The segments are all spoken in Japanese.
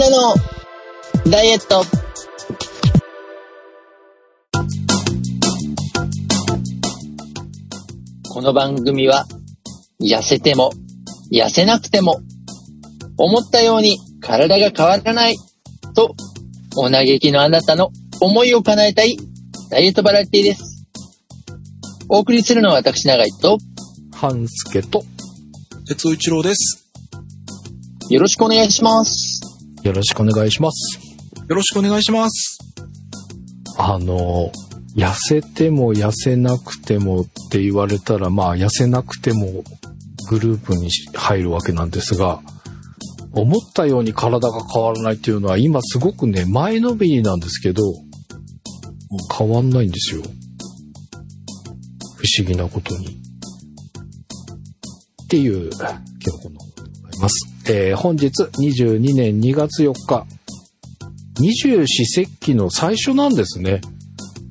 なのダイエット。この番組は、痩せても、痩せなくても、思ったように体が変わらない、と、お嘆きのあなたの思いを叶えたいダイエットバラエティです。お送りするのは私、長井と、半助と、鉄尾一郎です。よろしくお願いします。よろしくお願いします。よろしくお願いします。あの、痩せても痩せなくてもって言われたら、まあ、痩せなくてもグループに入るわけなんですが、思ったように体が変わらないっていうのは、今すごくね、前のめりなんですけど、変わんないんですよ。不思議なことに。っていう、今日このございます。えー本日22年2月4日、二十四節気の最初なんですね。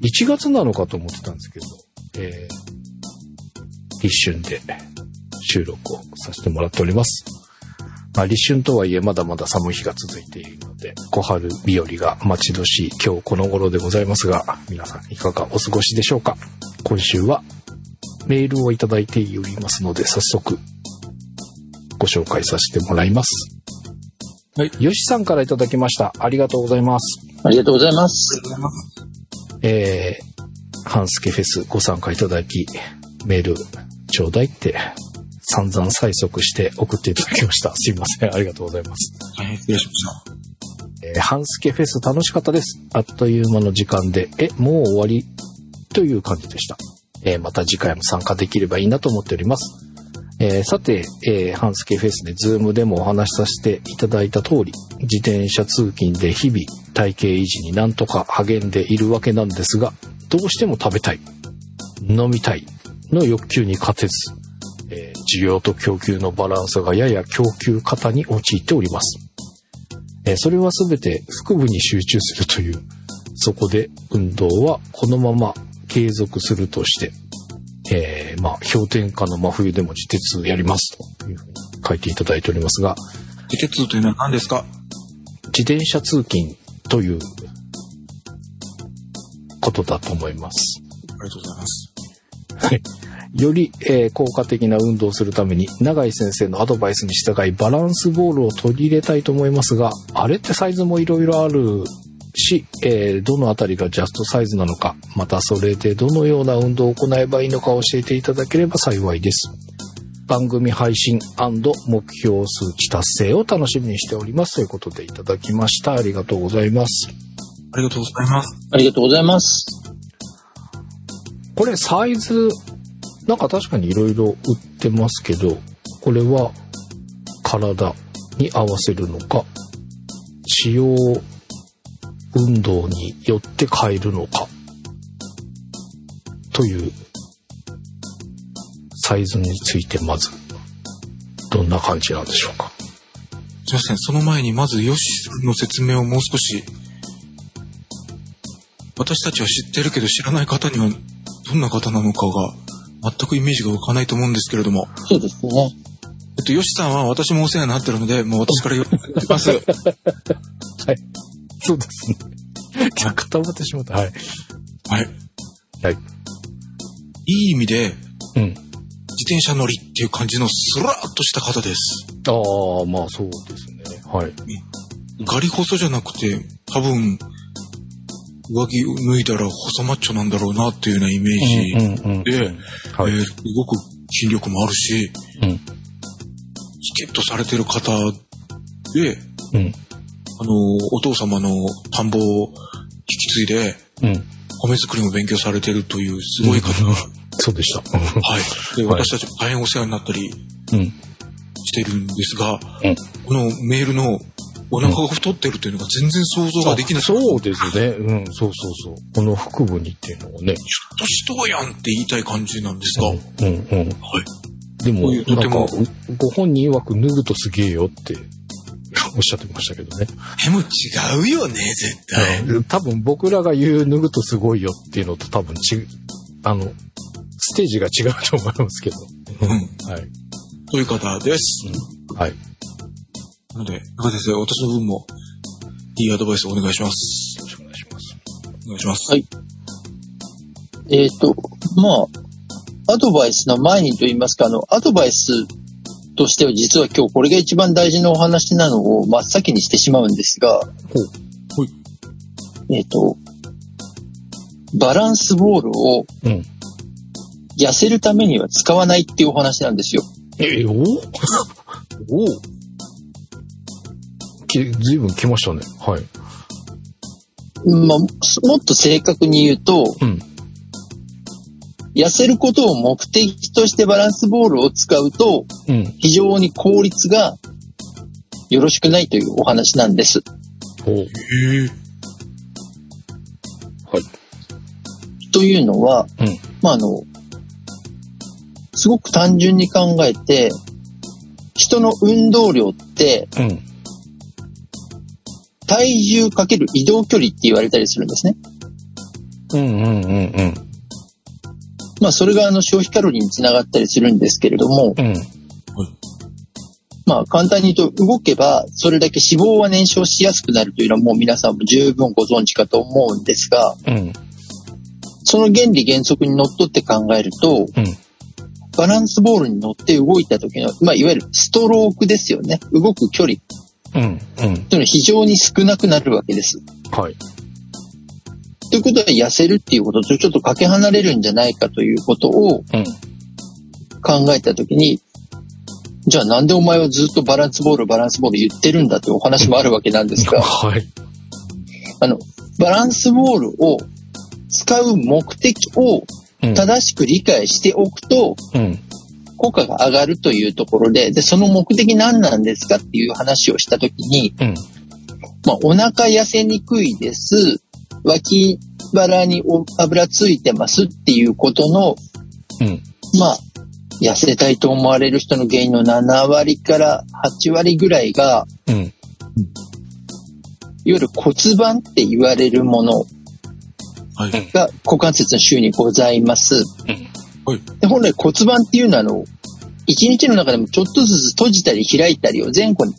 1月なのかと思ってたんですけど、えー立春で収録をさせてもらっております。まあ、立春とはいえまだまだ寒い日が続いているので、小春日和が待ち遠しい今日この頃でございますが、皆さんいかがお過ごしでしょうか今週はメールをいただいておりますので、早速ご紹介させてもらいます。はい。よしさんからいただきました。ありがとうございます。ありがとうございます。えー、ハンスケフェスご参加いただき、メールちょうだいって散々催促して送っていただきました。すいません。ありがとうございます。大変失礼しました。えーハンスケフェス楽しかったです。あっという間の時間で、え、もう終わりという感じでした。えーまた次回も参加できればいいなと思っております。えーさて、えーハンスケフェスでズームでもお話しさせていただいた通り、自転車通勤で日々体型維持になんとか励んでいるわけなんですが、どうしても食べたい、飲みたいの欲求に勝てず、えー需要と供給のバランスがやや供給過多に陥っております。えーそれは全て腹部に集中するという、そこで運動はこのまま継続するとして、えーまあ、氷点下の真冬でも自鉄やりますというふうに書いていただいておりますが、自鉄というのは何ですか？自転車通勤ということだと思います。ありがとうございます。より、えー効果的な運動をするために、永井先生のアドバイスに従い、バランスボールを取り入れたいと思いますが、あれってサイズもいろいろあるし、えーどのあたりがジャストサイズなのか、またそれでどのような運動を行えばいいのか教えていただければ幸いです。番組配信目標数値達成を楽しみにしております。ということでいただきました。ありがとうございます。ありがとうございます。ありがとうございます。これサイズ、なんか確かにいろいろ売ってますけど、これは体に合わせるのか、使用運動によって変えるのか、というサイズについてまず、どんな感じなんでしょうか。すいません。その前にまずヨシさんの説明をもう少し、私たちは知ってるけど知らない方にはどんな方なのかが全くイメージが湧かないと思うんですけれども。そうですね。えっと、ヨシさんは私もお世話になってるので、もう私から言ってます。はい。そうですね。固まってしまった。はい。はい。はい。いい意味で、うん。自転車乗りっていう感じのスラーっとした方です。ああ、まあそうですね。はい。ガリ細じゃなくて、多分、上着脱いだら細マッチョなんだろうなっていうようなイメージうんうんうんで、はいえーすごく筋力もあるし、うんきちっとされてる方で、うん。あの、お父様の田んぼを引き継いで、うん。米作りも勉強されてるというすごい方。そうでした。はい。で、はい私たちも大変お世話になったりうん。してるんですが、うんこのメールのお腹が太ってるっていうのが全然想像ができない。そうですね。うん、そうそうそう。この腹部にっていうのをね。年とやんって言いたい感じなんですが、うん、うん。はい。でも、こういうとてなんかも、ご本人曰く脱ぐとすげえよって おっしゃってましたけどね。でも違うよね、絶対。多分僕らが言う脱ぐとすごいよっていうのと多分ち、あの、ステージが違うと思いますけど。うん。はい。という方です。はい。なので、中先生、私の分もいいアドバイスお願いします。よろしくお願いします。お願いします。はいえっ、と、まあ、アドバイスの前にと言いますか、あの、アドバイスとしては実は今日これが一番大事なお話なのを真っ先にしてしまうんですが、えっ、と、バランスボールをうん。痩せるためには使わないっていうお話なんですよ。え、お おき、ずいぶん来ましたね。はい。まあ、もっと正確に言うと、うん。痩せることを目的としてバランスボールを使うと、うん。非常に効率がよろしくないというお話なんです。おへえ。はい。というのは、うんまあ、あの、すごく単純に考えて、人の運動量ってうん。体重かける移動距離って言われたりするんですね。うんうんうんうん。まあ、それがあの消費カロリーにつながったりするんですけれども、うん。まあ、簡単に言うと動けば、それだけ脂肪は燃焼しやすくなるというのはもう皆さんも十分ご存知かと思うんですが、うん。その原理原則にのっとって考えると、うん。バランスボールに乗って動いた時の、まあ、いわゆるストロークですよね。動く距離うん。うん。というのは非常に少なくなるわけです。はい。ということは痩せるっていうこととちょっとかけ離れるんじゃないかということをうん。考えた時に、じゃあなんでお前はずっとバランスボールバランスボール言ってるんだというお話もあるわけなんですが、はい。あの、バランスボールを使う目的をうん。正しく理解しておくと、うん。効果が上がるというところで、で、その目的何なんですかっていう話をしたときに、うん。まあ、お腹痩せにくいです。脇腹にお油ついてますっていうことの、うん。まあ、痩せたいと思われる人の原因の7割から8割ぐらいが、うん。いわゆる骨盤って言われるものはい。が股関節の周囲にございます。はい。で本来骨盤っていうのはあの、一日の中でもちょっとずつ閉じたり開いたりを前後に、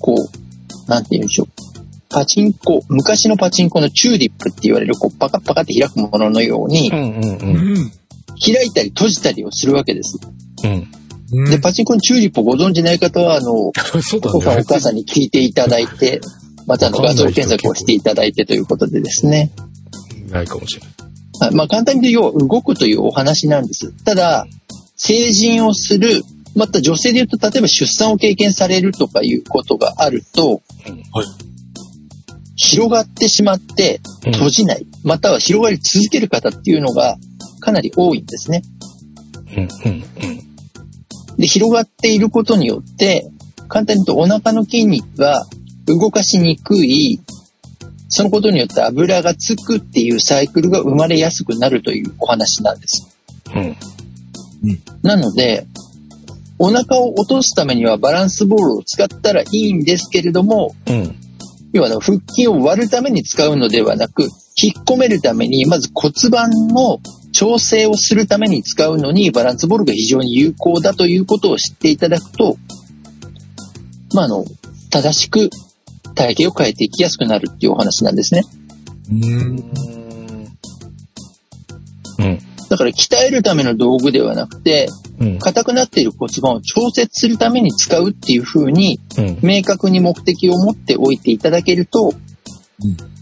こう、なんて言うんでしょう。パチンコ、昔のパチンコのチューリップって言われる、こう、パカッパカって開くもののようにう、ん。うん。ううん。ん。開いたり閉じたりをするわけです。うん。うんで、パチンコのチューリップをご存じない方は、あの、お父さんねお母さんに聞いていただいて、またあの画像検索をしていただいてということでですね。ないかもしれない。はいまあ簡単に言うと、要は動くというお話なんです。ただ、成人をする、また女性で言うと、例えば出産を経験されるとかいうことがあると、はい。広がってしまってうん閉じない、または広がり続ける方っていうのがかなり多いんですね。うん。うん。で、広がっていることによって、簡単に言うとお腹の筋肉が動かしにくい、そのことによって油がつくっていうサイクルが生まれやすくなるというお話なんです。うん。なので、お腹を落とすためにはバランスボールを使ったらいいんですけれども、うん。要は腹筋を割るために使うのではなく、引っ込めるために、まず骨盤の調整をするために使うのにバランスボールが非常に有効だということを知っていただくと、まあ、あの、正しく体型を変えていきやすくなるっていうお話なんですね。うん。うん。だから鍛えるための道具ではなくて、うん。硬くなっている骨盤を調節するために使うっていう風にうん。明確に目的を持っておいていただけると、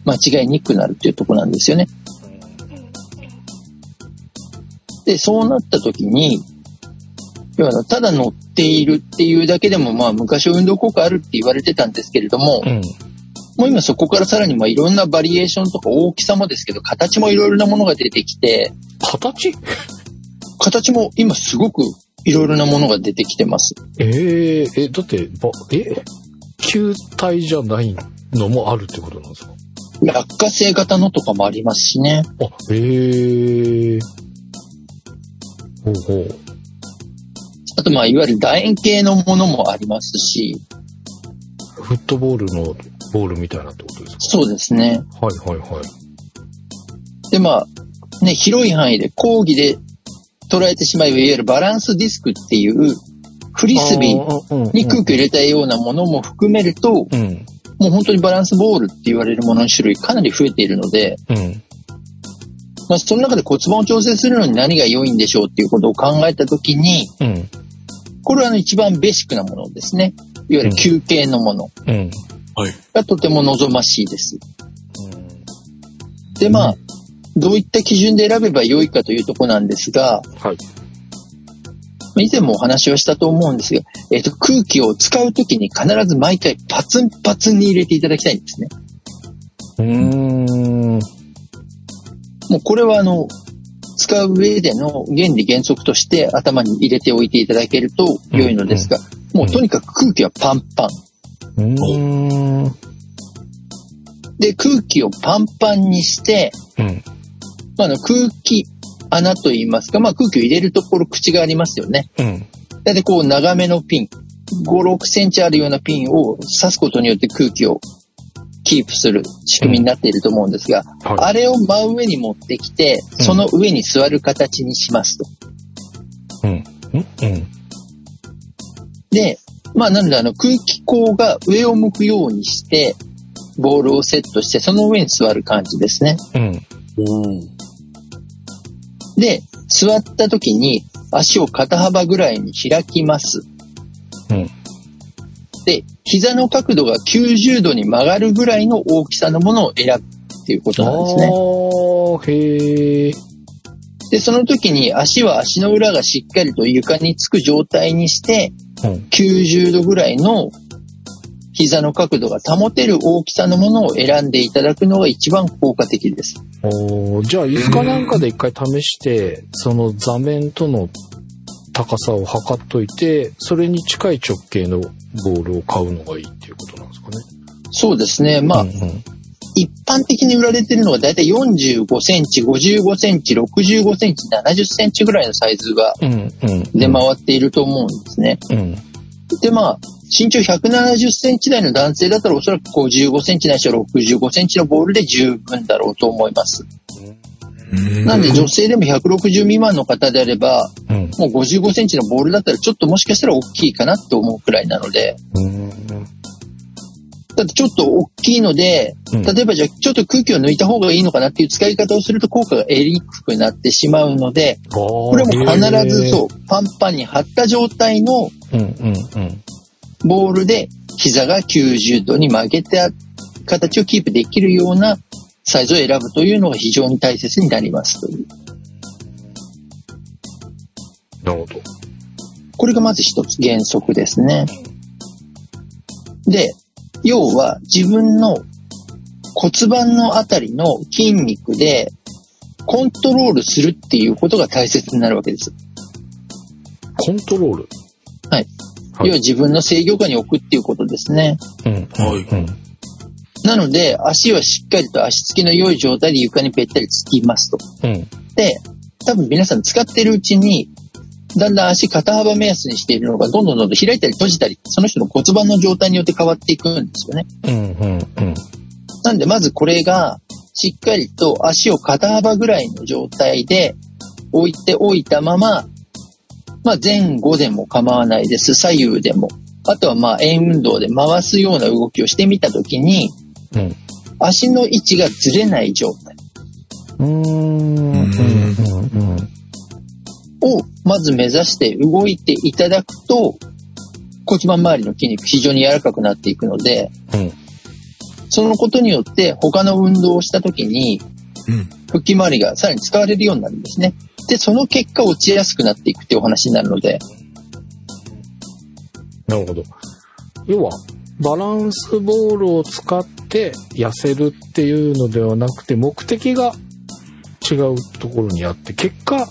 間違いにくくなるっていうところなんですよね。で、そうなった時に、要はただ乗っているっていうだけでも、まあ昔は運動効果あるって言われてたんですけれども、うん。もう今そこからさらにまあいろんなバリエーションとか大きさもですけど、形もいろいろなものが出てきて、形？形も今すごくいろいろなものが出てきてます。えええ、だって、ば、え球体じゃないのもあるってことなんですか？落花生型のとかもありますしね。あ、ええほうほう。あとまあいわゆる楕円形のものもありますし、フットボールのボールみたいなってことですか？そうですね。はいはいはい。で、まあ、ね、広い範囲で講義で捉えてしまえば、いわゆるバランスディスクっていう、フリスビーーに空気を入れたようなものも含めると、うん。もう本当にバランスボールって言われるものの種類かなり増えているので、うん。まあ、その中で骨盤を調整するのに何が良いんでしょうっていうことを考えたときに、うん。これはあの一番ベーシックなものですね。いわゆる休憩のもの。がとても望ましいです。で、まあ、どういった基準で選べば良いかというところなんですが、はい。以前もお話はしたと思うんですが、えっ、と、空気を使うときに必ず毎回パツンパツンに入れていただきたいんですね。うーん。もうこれはあの、使う上での原理原則として頭に入れておいていただけると良いのですが、もうとにかく空気はパンパン。うーん。で、空気をパンパンにして、うん。まあ、あの空気穴といいますか、まあ空気を入れるところ口がありますよね。うん。だいたいこう長めのピン、5、6センチあるようなピンを刺すことによって空気をキープする仕組みになっていると思うんですが、はあれを真上に持ってきて、うんその上に座る形にしますと。い。うん。うん。うん。で、まあなのであの空気口が上を向くようにして、ボールをセットして、その上に座る感じですね。うん。おで、座った時に足を肩幅ぐらいに開きます。うん。で、膝の角度が90度に曲がるぐらいの大きさのものを選ぶっていうことなんですね。あー、へー。で、その時に足は足の裏がしっかりと床につく状態にして、うん。90度ぐらいの膝の角度が保てる大きさのものを選んでいただくのが一番効果的です。おーじゃあ、椅子かなんかで一回試して、その座面との高さを測っといて、それに近い直径のボールを買うのがいいっていうことなんですかね。そうですね。まあ、うんうん一般的に売られているのがだいたい45センチ、55センチ、65センチ、70センチぐらいのサイズがうんうん。出回っていると思うんですね。うん。で、まあ、身長170センチ台の男性だったらおそらく55センチないしは65センチのボールで十分だろうと思います。なんで女性でも160未満の方であれば、うん。もう55センチのボールだったらちょっともしかしたら大きいかなって思うくらいなので、うん。だってちょっと大きいので、うん例えばじゃあちょっと空気を抜いた方がいいのかなっていう使い方をすると効果が得にくくなってしまうので、ここれも必ずそう、パンパンに張った状態の。ボールで膝が90度に曲げてあ形をキープできるようなサイズを選ぶというのが非常に大切になりますという。なるほど。これがまず一つ原則ですね。で、要は自分の骨盤のあたりの筋肉でコントロールするっていうことが大切になるわけです。コントロール？はい要は自分の制御下に置くっていうことですね。うん。はいうん。なので、足はしっかりと足つきの良い状態で床にぺったりつきますと。うん。で、多分皆さん使ってるうちに、だんだん足肩幅目安にしているのがどんどんどんどん開いたり閉じたり、その人の骨盤の状態によって変わっていくんですよね。うん。うん。うん。なんでまずこれがしっかりと足を肩幅ぐらいの状態で置いておいたまま、まあ前後でも構わないです。左右でも。あとはまあ円運動で回すような動きをしてみたときに、うん。足の位置がずれない状態。うーん。をまず目指して動いていただくと骨盤周りの筋肉非常に柔らかくなっていくので、うん。そのことによって他の運動をした時にうん。腹筋周りがさらに使われるようになるん。ですね。で、その結果落ちやすくなっていくっていうお話になるので、なるほど。要は、バランスボールを使って痩せるっていうのではなくて、目的が違うところにあって、結果、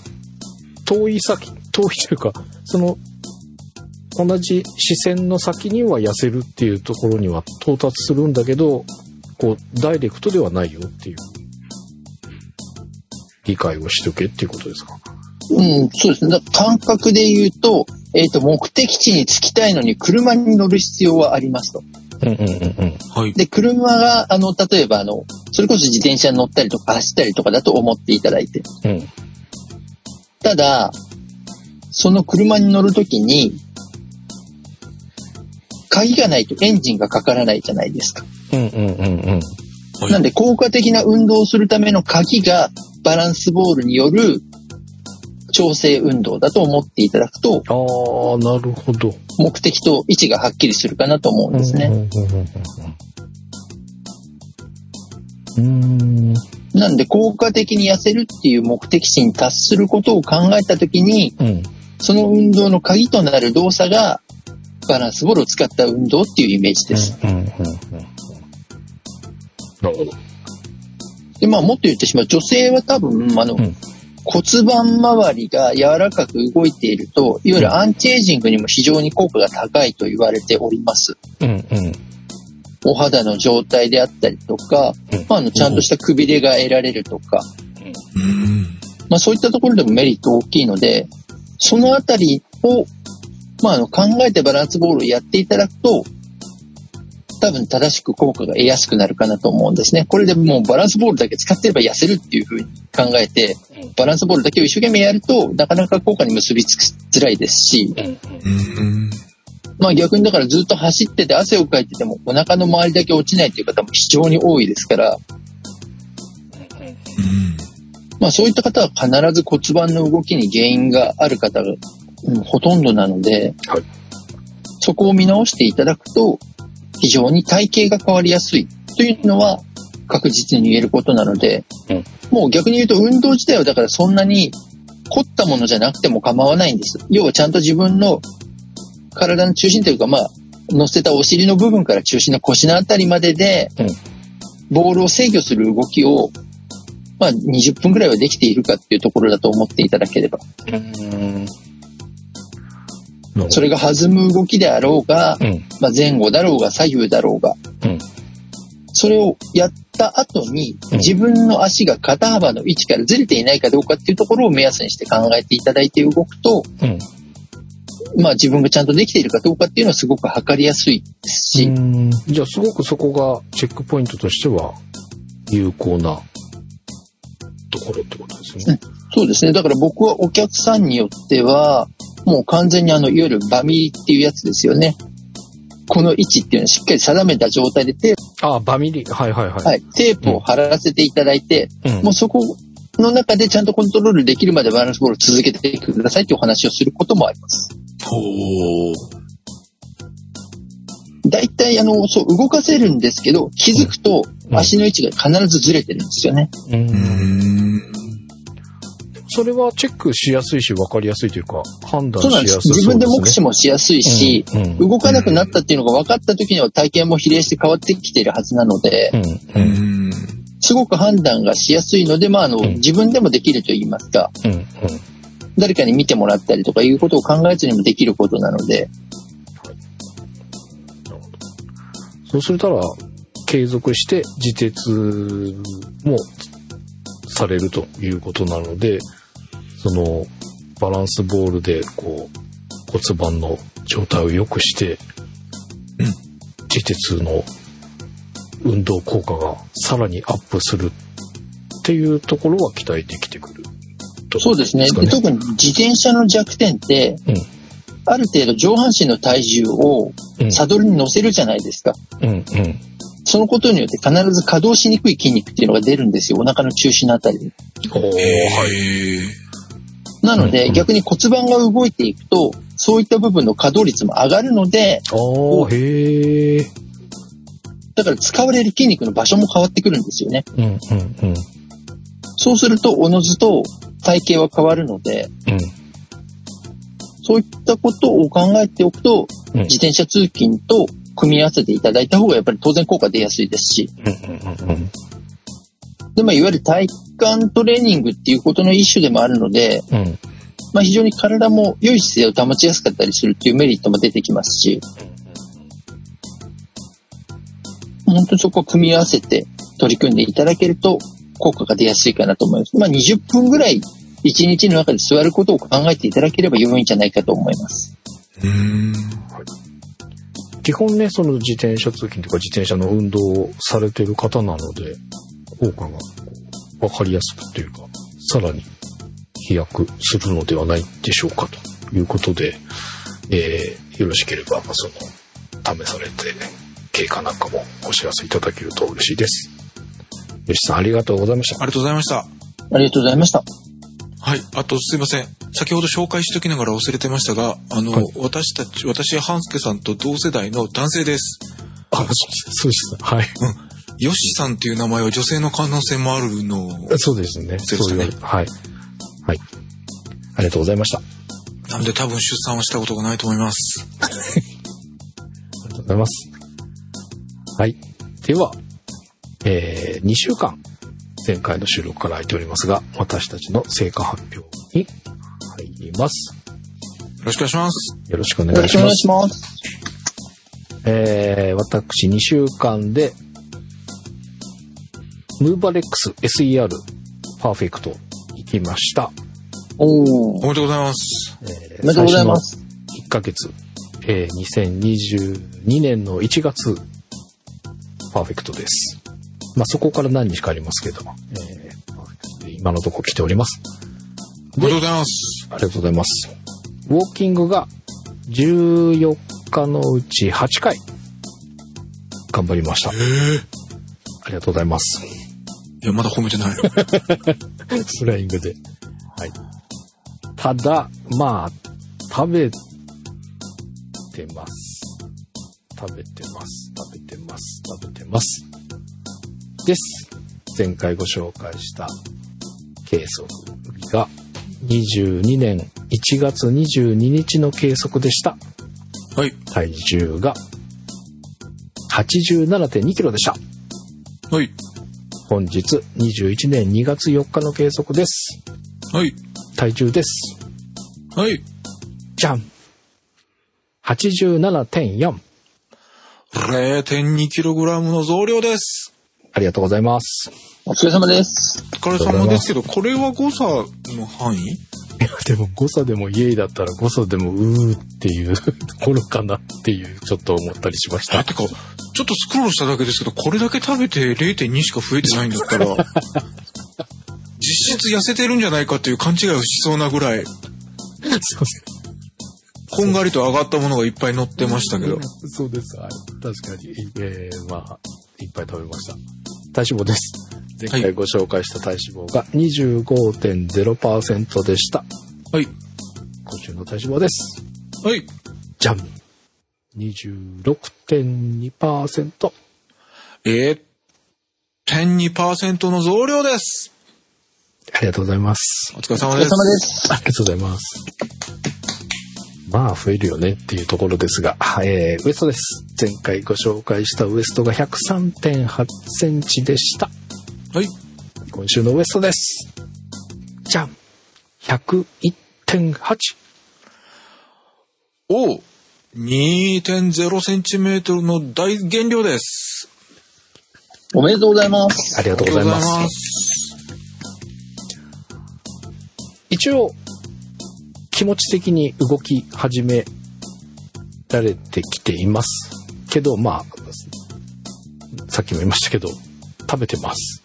遠い先、遠いというか、その、同じ視線の先には痩せるっていうところには到達するんだけど、こう、ダイレクトではないよっていう、理解をしとけっていうことですか？うん、そうですね。感覚で言うと、えっ、と、目的地に着きたいのに車に乗る必要はありますと。うんうんうんうん。はい。で、車が、あの、例えば、あの、それこそ自転車に乗ったりとか走ったりとかだと思っていただいて。うん。ただ、その車に乗るときに、鍵がないとエンジンがかからないじゃないですか。うんうんうんうん。はいなんで効果的な運動をするための鍵がバランスボールによる調整運動だと思っていただくとああ、なるほど。目的と位置がはっきりするかなと思うんですね。なんで効果的に痩せるっていう目的地に達することを考えたときに。うん。その運動の鍵となる動作がバランスボールを使った運動っていうイメージです。なるほど。で、まあもっと言ってしまう女性は多分、あの、うん骨盤周りが柔らかく動いていると、いわゆるアンチエイジングにも非常に効果が高いと言われております。うんうん。お肌の状態であったりとか、うんまあ、あのちゃんとしたくびれが得られるとか、うん。まあ、そういったところでもメリット大きいので、そのあたりを、まあ、あの考えてバランスボールをやっていただくと、多分正しく効果が得やすくなるかなと思うんですね。これでもうバランスボールだけ使ってれば痩せるっていうふうに考えて、バランスボールだけを一生懸命やると、なかなか効果に結びつきづらいですし、うん。まあ逆にだからずっと走ってて汗をかいててもお腹の周りだけ落ちないっていう方も非常に多いですから、うん。まあそういった方は必ず骨盤の動きに原因がある方が、うんほとんどなので、はいそこを見直していただくと非常に体型が変わりやすいというのは確実に言えることなので、うんもう逆に言うと運動自体はだからそんなに凝ったものじゃなくても構わないんです。要はちゃんと自分の体の中心というかまあ乗せたお尻の部分から中心の腰のあたりまでで、うんボールを制御する動きをまあ、20分ぐらいはできているかっていうところだと思っていただければ。うん。それが弾む動きであろうが、うん。まあ、前後だろうが左右だろうが、うんそれをやった後にうん自分の足が肩幅の位置からずれていないかどうかっていうところを目安にして考えていただいて動くと、うん。まあ自分がちゃんとできているかどうかっていうのはすごく測りやすいですし、うんじゃあすごくそこがチェックポイントとしては有効なところってことですね。そうですね。だから僕はお客さんによっては、もう完全にあの、いわゆるバミリっていうやつですよね。この位置っていうのをしっかり定めた状態でテーああ、バミリ。はいはいはい。プ、はい、テープを貼らせていただいて、うんもうそこの中でちゃんとコントロールできるまでバランスボールを続けてくださいっていうお話をすることもあります。ほう。大体あの、そう動かせるんですけど、気づくとうん足の位置が必ずずれてるんですよね。ううんん。それはチェックしやすいし分かりやすいというか判断しそうなんです。やすそうですね。自分で目視もしやすいし、うんうん動かなくなったっていうのが分かった時には体験も比例して変わってきているはずなので、うん。すごく判断がしやすいので、まあ、あの、うん自分でもできると言いますか、誰かに見てもらったりとかいうことを考えずにもできることなので、そうするたら継続して自鉄もされるということなのでそのバランスボールでこう骨盤の状態を良くして、うん自鉄の運動効果がさらにアップするっていうところは期待できてくるとそうですね。かで特に自転車の弱点って、うんある程度上半身の体重をうんサドルに乗せるじゃないですか。うんうんそのことによって必ず可動しにくい筋肉っていうのが出るんですよ。お腹の中心のあたりに。おーはい。なので、うん。逆に骨盤が動いていくと、そういった部分の可動率も上がるので、へえだから使われる筋肉の場所も変わってくるんですよね。うんうんうん。そうすると、おのずと体型は変わるので、うん。そういったことを考えておくと、うん。自転車通勤と組み合わせていただいた方がやっぱり当然効果出やすいですし、うんうんうんうん。で、まあ、いわゆる体幹トレーニングっていうことの一種でもあるので、うんまあ、非常に体も良い姿勢を保ちやすかったりするっていうメリットも出てきますし、本当にそこを組み合わせて取り組んでいただけると効果が出やすいかなと思います。まあ、20分ぐらい1日の中で座ることを考えていただければ良いんじゃないかと思います。うん。基本ね、その自転車通勤とか自転車の運動をされてる方なので、効果がわかりやすくというか、さらに飛躍するのではないでしょうかということで、えーよろしければ、まあ、その、試されて、経過なんかもお知らせいただけると嬉しいです。よしさんありがとうございました。ありがとうございました。ありがとうございました。はい。あと、すいません。先ほど紹介しときながら忘れてましたが、あの、はい私たち、私、半助さんと同世代の男性です。あ、そうそうです。はい。ヨシさんっていう名前は女性の可能性もあるの？そうですね。そうですねはい。はい。ありがとうございました。なんで多分出産はしたことがないと思います。ありがとうございます。はい。では、えー、2週間、前回の収録から空いておりますが、私たちの成果発表に入ります。よろしくお願いします。よろしくおよ願いしますろしくお願い。します。えー、私2週間で、ムーバレックス SER パーフェクト行きました。おー。おめでとうございます。えーおめでとうございます。1ヶ月、えー2022年の1月、パーフェクトです。まあ、そこから何日かありますけど、えーパーフェクトで今のところ来ております。おめでとうございます。ありがとうございます。ウォーキングが14日のうち8回、頑張りました。ええありがとうございます。いや、まだ褒めてない。フライングで。はい。ただ、まあ、食べてます。食べてます。食べてます。食べてます。です。前回ご紹介した計測日が22年1月22日の計測でした。はい。体重が87.2キロでした。はい。本日21年2月4日の計測です。はい。体重です。はい。じゃん !87.4。0.2kg の増量です。ありがとうございます。お疲れ様です。お疲れ様ですけど、これは誤差の範囲？いや、でも誤差でもイエイだったら誤差でもうーっていうところかなっていうちょっと思ったりしました。えてか、ちょっとスクロールしただけですけど、これだけ食べて0.2しか増えてないんだったら、実質痩せてるんじゃないかっていう勘違いをしそうなぐらい、こんがりと上がったものがいっぱい乗ってましたけど。そうです。はい。確かに。えー、まあ、いっぱい食べました。体脂肪です。前回ご紹介した体脂肪が25.0%でした。はい。今週の体脂肪です。はい。じゃん26.2%。えー、1.2%の増量です。ありがとうございます。お疲れ様です。です。ありがとうございます。まあ、増えるよねっていうところですが、えー、ウエストです。前回ご紹介したウエストが103.8センチでした。はい。今週のウエストです。じゃん !101.8! おう 2.0cm の大減量です。おめでとうございます。ありがとうございます。ます一応、気持ち的に動き始められてきていますけど、まあ、さっきも言いましたけど、食べてます。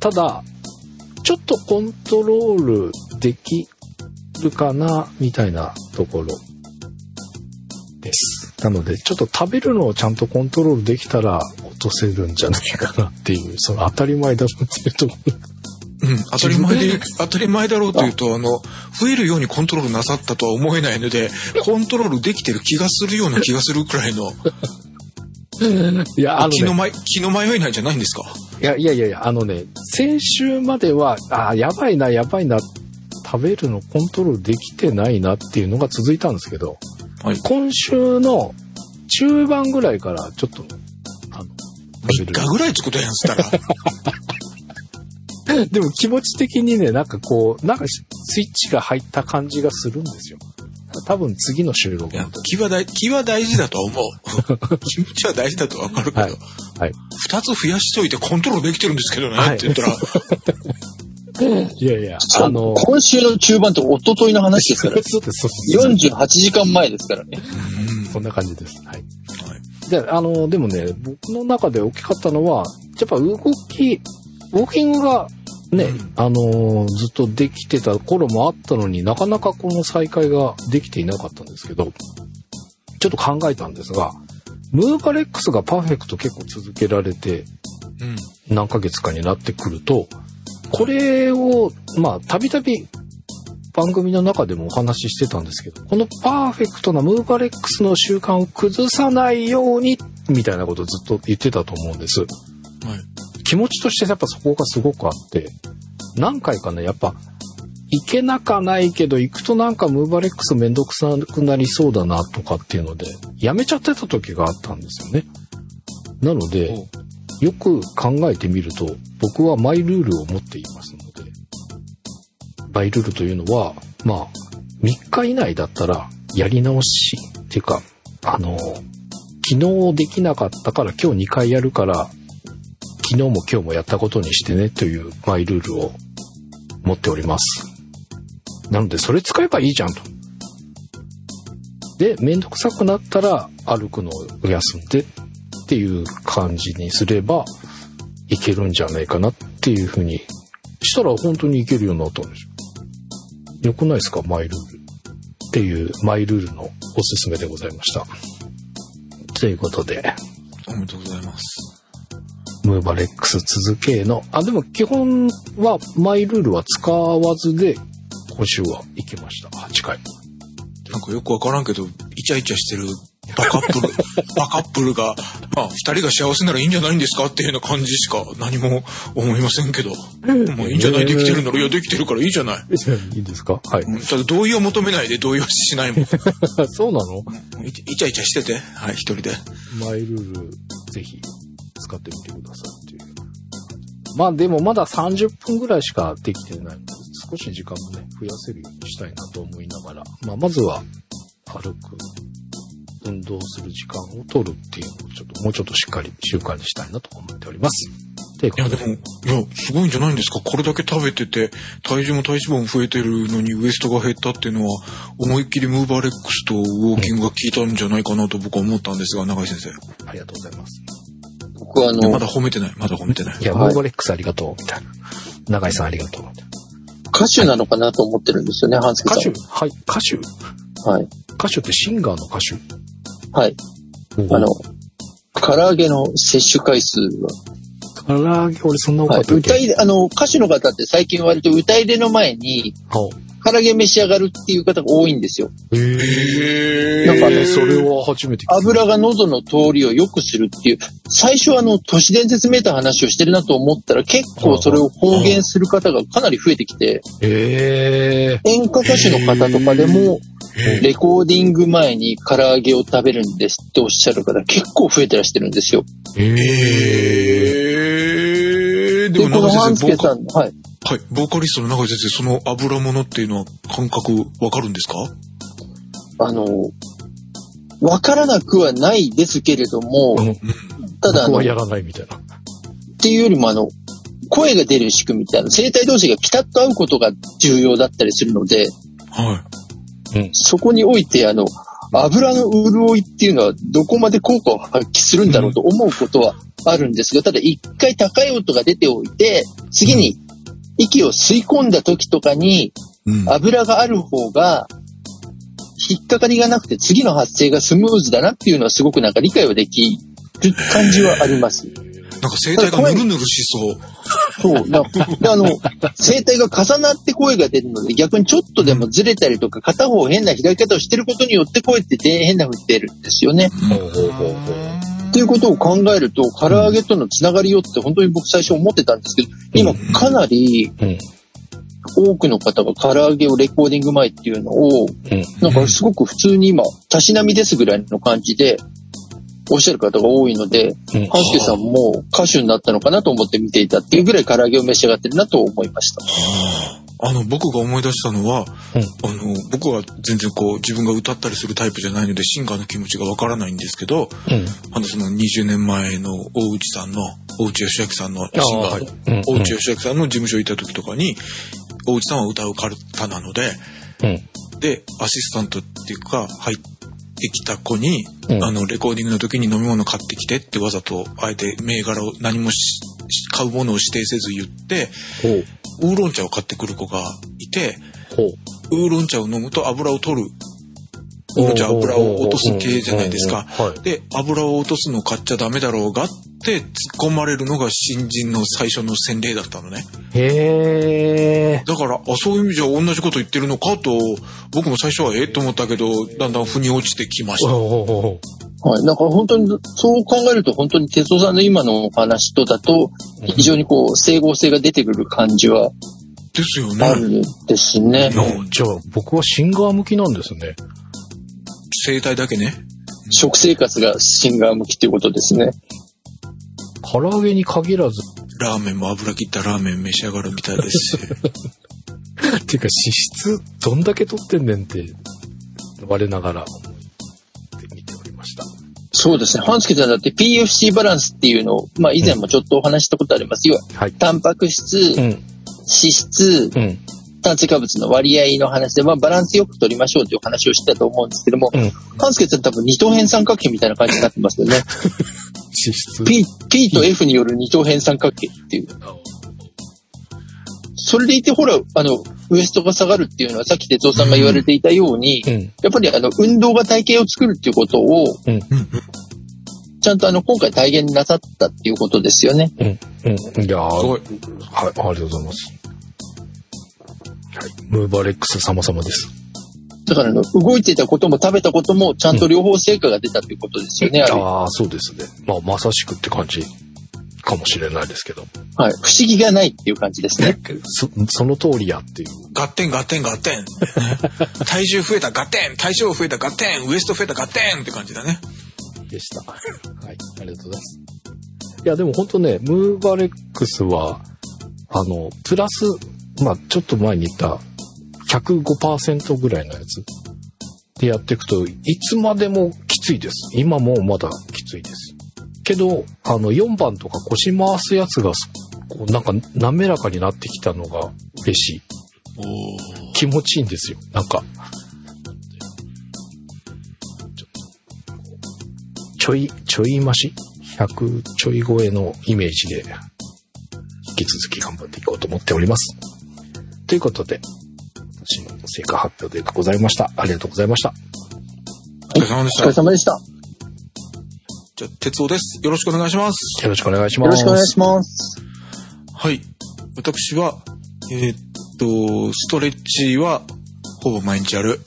ただ、ちょっとコントロールできるかな、みたいなところです。なので、ちょっと食べるのをちゃんとコントロールできたら落とせるんじゃないかなっていう、その当たり前だろうっていうところうん、当たり前で、当たり前だろうというと、あの、増えるようにコントロールなさったとは思えないので、コントロールできてる気がするような気がするくらいの、いや、あのね、気の迷、気の迷いなんじゃないんですか？いやいやいやあのね、先週までは、あーやばいな、やばいな、食べるのコントロールできてないなっていうのが続いたんですけど、はい。今週の中盤ぐらいからちょっと、あの、3日ぐらいつくとやんすったら。でも気持ち的にね、なんかこう、なんかスイッチが入った感じがするんですよ。多分次の収録。気は大、気は大事だとは思う。気持ちは大事だとわかるけど、はいはい二つ増やしといてコントロールできてるんですけどね、はいって言ったら、いやいや、あの、今週の中盤って一昨日の話ですから。そうです、そうです。48時間前ですからね。うんそんな感じです。はい。はいで、あの、でもね、僕の中で大きかったのは、やっぱ動き、ウォーキングがね、うんあの、ずっとできてた頃もあったのになかなかこの再開ができていなかったんですけど、ちょっと考えたんですが、ムーバレックスがパーフェクト結構続けられて、うん。何ヶ月かになってくると、これを、まあ、たびたび番組の中でもお話ししてたんですけど、このパーフェクトなムーバレックスの習慣を崩さないように、みたいなことをずっと言ってたと思うんです。はい。気持ちとしてやっぱそこがすごくあって、何回かね、やっぱ、行けなかないけど、行くとなんかムーバレックスめんどくさくなりそうだなとかっていうので、やめちゃってた時があったんですよね。なので、およく考えてみると、僕はマイルールを持っていますので、マイルールというのは、まあ、3日以内だったら、やり直し、っていうか、あの、昨日できなかったから今日2回やるから、昨日も今日もやったことにしてねというマイルールを持っております。なので、それ使えばいいじゃんと。で、めんどくさくなったら歩くのを休んでっていう感じにすればいけるんじゃないかなっていうふうにしたら本当にいけるようになったんですよ。よくないですか？マイルール。っていうマイルールのおすすめでございました。ということで、おめでとうございます。ムーバレックス続けの、あ、でも基本はマイルールは使わずで今週は行きました。8回。なんかよくわからんけど、イチャイチャしてるバカップル、バカップルが、まあ、二人が幸せならいいんじゃないんですかっていうような感じしか何も思いませんけど。まあ、いいんじゃないできてるなら、いや、できてるからいいじゃない。いいですか？はい。うんただ同意を求めないで同意はしないもん。そうなの？イチイチャイチャしてて、はい、一人で。マイルール、ぜひ使ってみてくださいっていう。まあでもまだ30分ぐらいしかできてないので、少し時間もね、増やせるようにしたいなと思いながら、まあまずは歩く、運動する時間を取るっていうのをちょっと、もうちょっとしっかり習慣にしたいなと思っております。といや、とでも、で、いや、すごいんじゃないんですか？これだけ食べてて、体重も体脂肪も増えてるのにウエストが減ったっていうのは、思いっきりムーバーレックスとウォーキングが効いたんじゃないかなと僕は思ったんですが、永井先生。ありがとうございます。僕はあのまだ、褒めてない。まだ褒めてない。いや、はいモーバレックスありがとう、みたいな。長井さんありがとう、みたいな。歌手なのかなと思ってるんですよね、ハンスケさん歌手？はい、歌手はい。歌手ってシンガーの歌手？はい。あの、唐揚げの摂取回数は、唐揚げ、俺そんな多かはい、ったっけ、歌い、あの、歌手の方って最近割と歌入れの前に、唐揚げ召し上がるっていう方が多いんですよ。へなんかね、それは初めて。油が喉の通りを良くするっていう、最初はあの、都市伝説めいた話をしてるなと思ったら、結構それを公言する方がかなり増えてきて、へえ。演歌歌手の方とかでも、レコーディング前に唐揚げを食べるんですっておっしゃる方結構増えてらしてるんですよ。へえ。へーでで、もはい。はい、ボーカリストの永井先生、その油物っていうのは感覚わかるんですか？あの、わからなくはないですけれども、うん。ただあの、はやらないみたいな。ていうよりもあの、声が出る仕組みってあの、声帯同士がピタッと合うことが重要だったりするので、はそこにおいてあの、油の潤いっていうのはどこまで効果を発揮するんだろうと思うことはあるんですが、ただ一回高い音が出ておいて、次に息を吸い込んだ時とかに。油がある方が、引っかかりがなくて次の発声がスムーズだなっていうのはすごくなんか理解はできる感じはあります。なんか声帯がヌルヌルしそう。そう。なであの、声帯が重なって声が出るので、逆にちょっとでもずれたりとか、片方変な開き方をしてることによって声って変な風に出るんですよね。ほうほうほうほうっていうことを考えると、唐揚げとのつながりよって本当に僕最初思ってたんですけど、今かなりうん。多くの方が唐揚げをレコーディング前っていうのを、うん。なんかすごく普通に今、たしなみですぐらいの感じで、おっしゃる方が多いので、うんハンスケさんも歌手になったのかなと思って見ていたっていうぐらい唐揚げを召し上がってるなと思いました。あの、僕が思い出したのは、うんあの、僕は全然こう、自分が歌ったりするタイプじゃないので、シンガーの気持ちがわからないんですけど、うん。あの、その20年前の大内さんの、大内義明さんの、シンガーの、うん大内義明さんの事務所行った時とかに、大内さんは歌う方なので、うん。で、アシスタントっていうか、入ってきた子に、うんあの、レコーディングの時に飲み物買ってきてってわざと、あえて銘柄を何もしし買うものを指定せず言って。ウーロン茶を買ってくる子がいて。ウーロン茶を飲むと油を取る命油を落とす系じゃないですか。はい。で、油を落とすの買っちゃダメだろうがって突っ込まれるのが新人の最初の洗礼だったのね。へえ。だから、あ、そういう意味じゃ同じこと言ってるのかと、僕も最初はええと思ったけど、だんだん腑に落ちてきました。はい。なんか本当に、そう考えると本当に哲夫さんの今のお話とだと、非常にこう、整合性が出てくる感じはですよね。あるんですね。じゃあ僕はシンガー向きなんですね。生態だけね。食生活がシンガー向きということですね。唐揚げに限らず、ラーメンも油切ったラーメン召し上がるみたいですし。っ ていうか脂質どんだけ取ってんねんって、我ながら見ておりました。そうですね。半助さんだって PFC バランスっていうのを、まあ以前もちょっとお話ししたことあります。要は、はい。タンパク質、うん。脂質、うん。炭水化物の割合の話で、まあバランスよく取りましょうという話をしたと思うんですけども、うん。半助さん多分二等辺三角形みたいな感じになってますよね。脂質。P、P と F による二等辺三角形っていう。それでいて、ほら、あの、ウエストが下がるっていうのは、さっき哲夫さんが言われていたように、うん。やっぱりあの、運動が体型を作るっていうことを、うん。うんちゃんとあの、今回体現なさったっていうことですよね。うん。うん。いやーすごい。はい、ありがとうございます。はい。ムーバレックス様々です。だからあの、動いていたことも食べたことも、ちゃんと両方成果が出たということですよね、あれああ、そうですね。まあ、まさしくって感じかもしれないですけど。はい。不思議がないっていう感じですね。そ、その通りやっていう。ガッテンガッテンガッテン。体重増えたガッテン体重増えたガッテンウエスト増えたガッテンって感じだね。でした。はい。ありがとうございます。いや、でも本当ね、ムーバレックスは、あの、プラス、まあ、ちょっと前に言った105%ぐらいのやつでやっていくといつまでもきついです。今もまだきついです。けど、あの、4番とか腰回すやつが、こうなんか滑らかになってきたのが嬉しい。気持ちいいんですよ。なんか。ちょい、ちょい増し ?100 ちょい超えのイメージで、引き続き頑張っていこうと思っております。ということで、成果発表でございました。ありがとうございました。お疲れ様でしたお疲れ。様でした。じゃあ、哲夫です。よろしくお願いします。よろしくお願いします。よろしくお願いします。はい。私は、えーっと、ストレッチはほぼ毎日やる。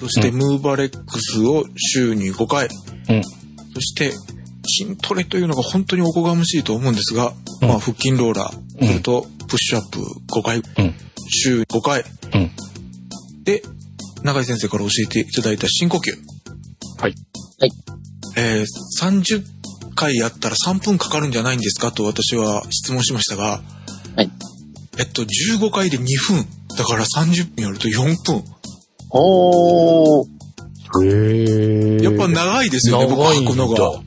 そして、うんムーバレックスを週に5回。うん。そして、筋トレというのが本当におこがましいと思うんですが、うんまあ、腹筋ローラうんー、それと、プッシュアップ5回、うん。週5回。うん。で、永井先生から教えていただいた深呼吸。はい。えー30回やったら3分かかるんじゃないんですか？と私は質問しましたが、はい。えっと、15回で2分。だから30分やると4分。おー。へーやっぱ長いですよね、僕長いんだ吐くのが。うん。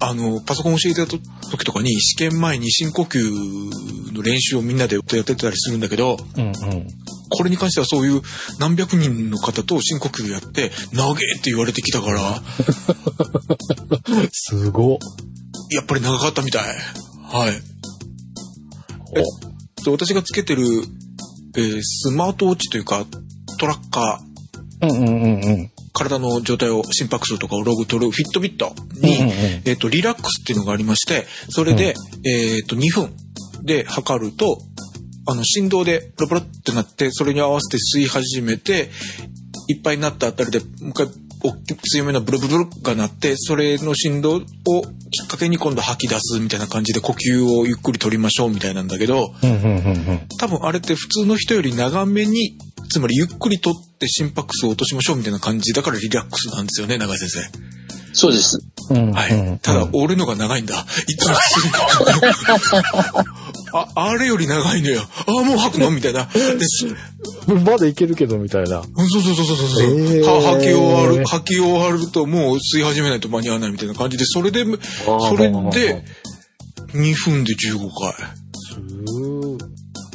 あの、パソコン教えてた時とかに試験前に深呼吸の練習をみんなでやってたりするんだけど、うんうん。これに関してはそういう何百人の方と深呼吸やって、長えって言われてきたから、すごっ。やっぱり長かったみたい。はい。えと私がつけてる、えースマートウォッチというか、トラッカー、うんうんうんうん。体の状態を心拍数とかをログ取るフィットビットに、うんうんうんえっ、と、リラックスっていうのがありまして、それで、えっ、と、2分で測ると、あの、振動でプロプロってなって、それに合わせて吸い始めて、いっぱいになったあたりで、もう一回、大きく強めなブルブルブルが鳴って、それの振動をきっかけに今度吐き出すみたいな感じで呼吸をゆっくり取りましょうみたいなんだけど、うんうんうんうん。多分あれって普通の人より長めに、つまりゆっくり取って心拍数を落としましょうみたいな感じだからリラックスなんですよね、長井先生。そうです。うんはい。ただ、俺のが長いんだ。いつもあ、あれより長いのよ。あ、もう吐くのみたいな。でまだいけるけど、みたいな。そうそうそうそうそうそう、へーは吐き終わる、吐き終わるともう吸い始めないと間に合わないみたいな感じで、それで、それで、2分で15回。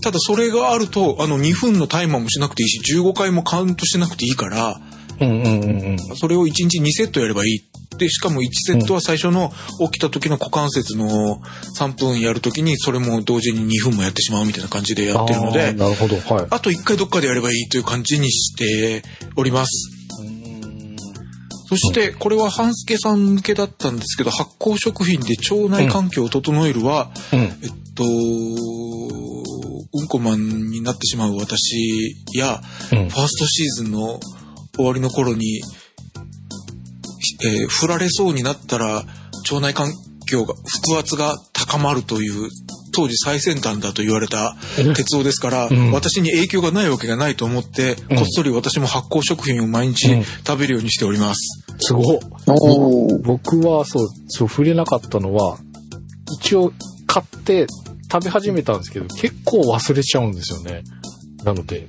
ただそれがあると、あの2分のタイマーもしなくていいし、15回もカウントしなくていいから、うんうんうんうん。それを1日2セットやればいいで、しかも1セットは最初の起きた時の股関節の3分やる時に、それも同時に2分もやってしまうみたいな感じでやってるので、なるほど。はい。あと1回どっかでやればいいという感じにしております。そして、これは半助さん向けだったんですけど、発酵食品で腸内環境を整えるは、うん。えっと、うん。こマンになってしまう私や、うん。ファーストシーズンの終わりの頃に、えー振られそうになったら、腸内環境が、腹圧が高まるという、当時最先端だと言われた鉄道ですから、うん。私に影響がないわけがないと思って、うん。こっそり私も発酵食品を毎日うん。食べるようにしております。すご僕はそう、そう、触れなかったのは、一応買って食べ始めたんですけど、結構忘れちゃうんですよね。なので、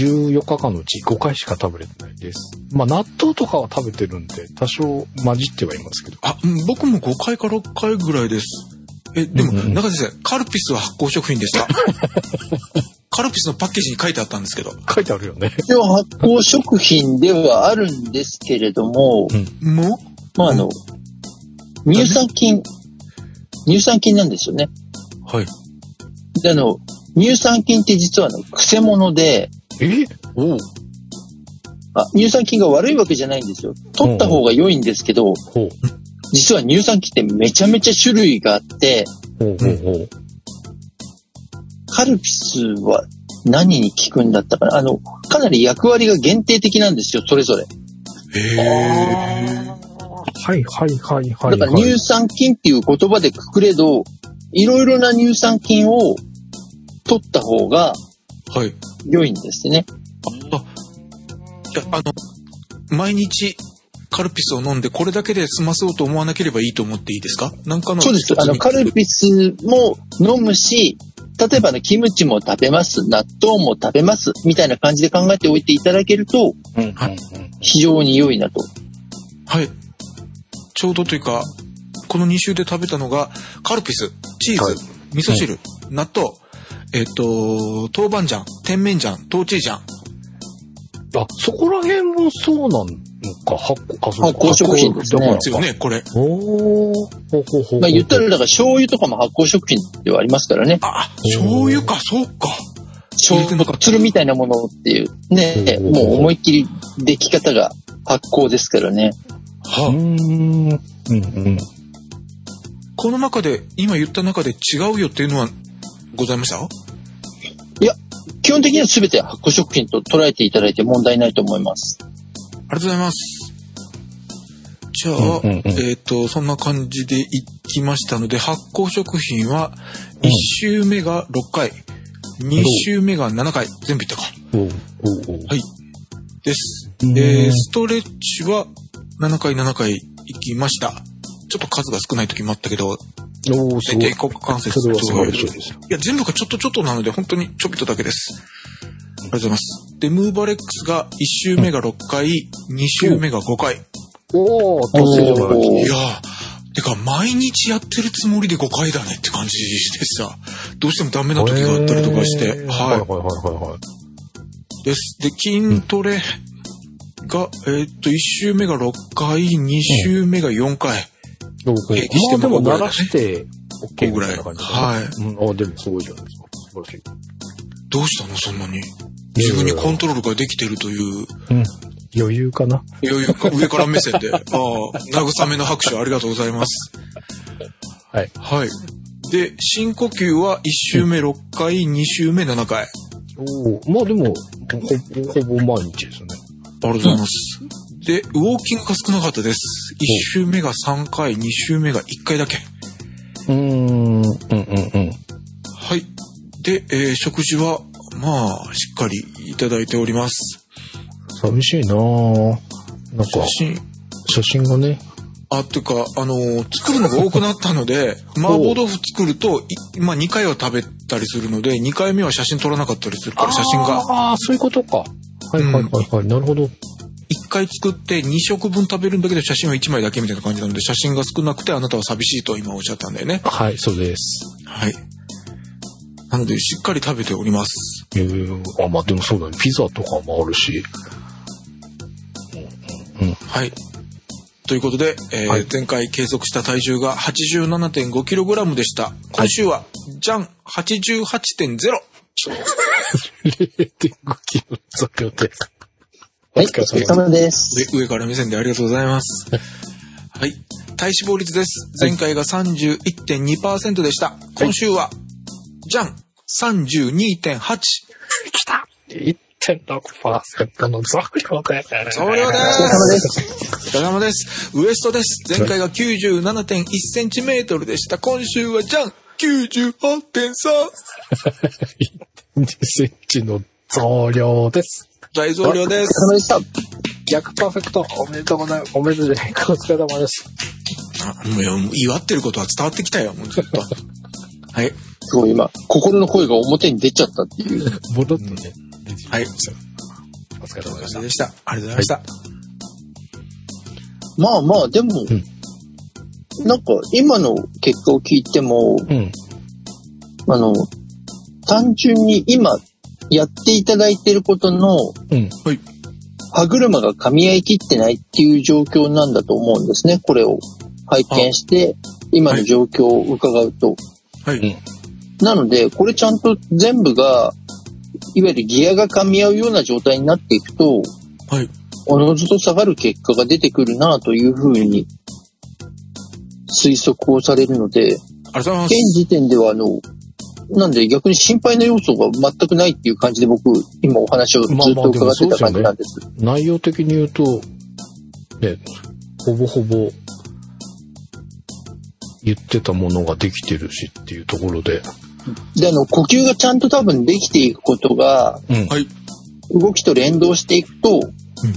14日間のうち5回しか食べれてないです。まあ、納豆とかは食べてるんで、多少混じってはいますけど。あ、うん僕も5回か6回ぐらいです。え、でも、うんうん中先生、カルピスは発酵食品ですか？カルピスのパッケージに書いてあったんですけど。書いてあるよね。一応発酵食品ではあるんですけれども、もまああの、乳酸菌、乳酸菌なんですよね。はい。で、あの、乳酸菌って実はあの、癖者で、え？おうあ、乳酸菌が悪いわけじゃないんですよ。取った方が良いんですけど、ほう。実は乳酸菌ってめちゃめちゃ種類があって、ほうほうほう。カルピスは何に効くんだったかな？あの、かなり役割が限定的なんですよ、それぞれ。へえ。はいはいはいはい、だからはい。乳酸菌っていう言葉でくくれど、いろいろな乳酸菌を取った方がはい。良いんですね。いや、あの、毎日、カルピスを飲んで、これだけで済まそうと思わなければいいと思っていいですか？なんかのそうです。あの、カルピスも飲むし、例えばあの、キムチも食べます、納豆も食べます、みたいな感じで考えておいていただけると、非常に良いなと。はい。ちょうどというか、この2週で食べたのが、カルピス、チーズ、はい味噌汁、納豆、えっ、と、豆板醤、甜麺醤、豆チー醤。あ、そこら辺もそうなのか、発酵、あ、そう発酵食品ですねですよね、これ。おーほうほうほ。まあ言ったら、だから醤油とかも発酵食品ではありますからね。あ、醤油か、そうか。醤油とかつるみたいなものっていう、ね、うんもう思いっきり出来方が発酵ですからね。はうーん。うんうん。この中で、今言った中で違うよっていうのはございました？基本的には全て発酵食品と捉えていただいて問題ないと思います。ありがとうございます。じゃあ、うんうんうんえっ、と、そんな感じでいきましたので、発酵食品は、1週目が6回、2週目が7回、全部いったか。はい。です。うんえーストレッチは7回7回行きました。ちょっと数が少ない時もあったけど、おーすごい大。股関節それは素晴らしいいですよ。や、全部がちょっとちょっとなので、本当にちょびっとだけです。ありがとうございます。で、ムーバレックスが1週目が6回、2週目が5回。おー達成じゃないおーいやー、てか、毎日やってるつもりで5回だねって感じでさ、どうしてもダメな時があったりとかして、はいははいはいはいはい。い。です。で、筋トレが、えーっと、1週目が6回、2週目が4回。おー平気してまあでもも鳴らして、OK みぐらい。な感じだねはい。うん、あ、でもすごいじゃないですか。素晴らしい。どうしたのそんなに？自分にコントロールができてるという、うん。余裕かな。余裕か、上から目線で。ああ、慰めの拍手ありがとうございます。はい。はい。で、深呼吸は1週目6回、2週目7回。おおまあでも、ほほぼ毎日ですね。ありがとうございます。で、ウォーキングが少なかったです。1週目が3回、2週目が1回だけ。うーん、うんうんうん。はい。で、えー食事は、まあ、しっかりいただいております。寂しいなぁ。なんか写、真、写真がね。あ、っていうか、あのー作るのが多くなったので、麻婆豆腐作ると、いまあ2回は食べたりするので、2回目は写真撮らなかったりするから、写真がああ、そういうことか。はいはいはいはい。なるほど。1回作って2食分食べるんだけど、写真は1枚だけみたいな感じなので、写真が少なくてあなたは寂しいと今おっしゃったんだよね。はい、そうです。はい。なので、しっかり食べております。えー、あ、まあでもそうだね。ピザとかもあるし。はい。ということで、えーはい前回計測した体重が 87.5kg でした。今週は、じゃん !88.0! 0.5キロ増量です。はい、おお疲れ様です。上上から目線でありがとうございます。はい。体脂肪率です。前回が31.2%でした。今週は、じゃん !32.8! きた !1.6% の増量です。増量でお疲れ様です。お疲れ様です。ウエストです。前回が97.1センチメートルでした。今週はじゃん !98.3! 2センチの増量です。大増量でお疲れす。様でした。逆パーフェクト。おめでとうございます。おめでとうございます。お疲れ様です。あもうもう祝ってることは伝わってきたよ、もうずっと。はい。すごい今、心の声が表に出ちゃったっていう。戻ってね。はい。お疲れ様でしたそれ。でした。ありがとうございました。まあまあ、でも、んなんか今の結果を聞いても、うん。あの、単純に今やっていただいていることのうん。歯車が噛み合いきってないっていう状況なんだと思うんですね。これを拝見して、今の状況を伺うと。はい。うんなので、これちゃんと全部が、いわゆるギアが噛み合うような状態になっていくと、はい。おのずと下がる結果が出てくるなというふうに推測をされるので。現時点ではあの、なんで逆に心配な要素が全くないっていう感じで僕、今お話をずっと伺ってた感じなんです。内容的に言うと、ね、ほぼほぼ言ってたものができてるしっていうところで、で、あの、呼吸がちゃんと多分できていくことが、うん。はい。動きと連動していくと、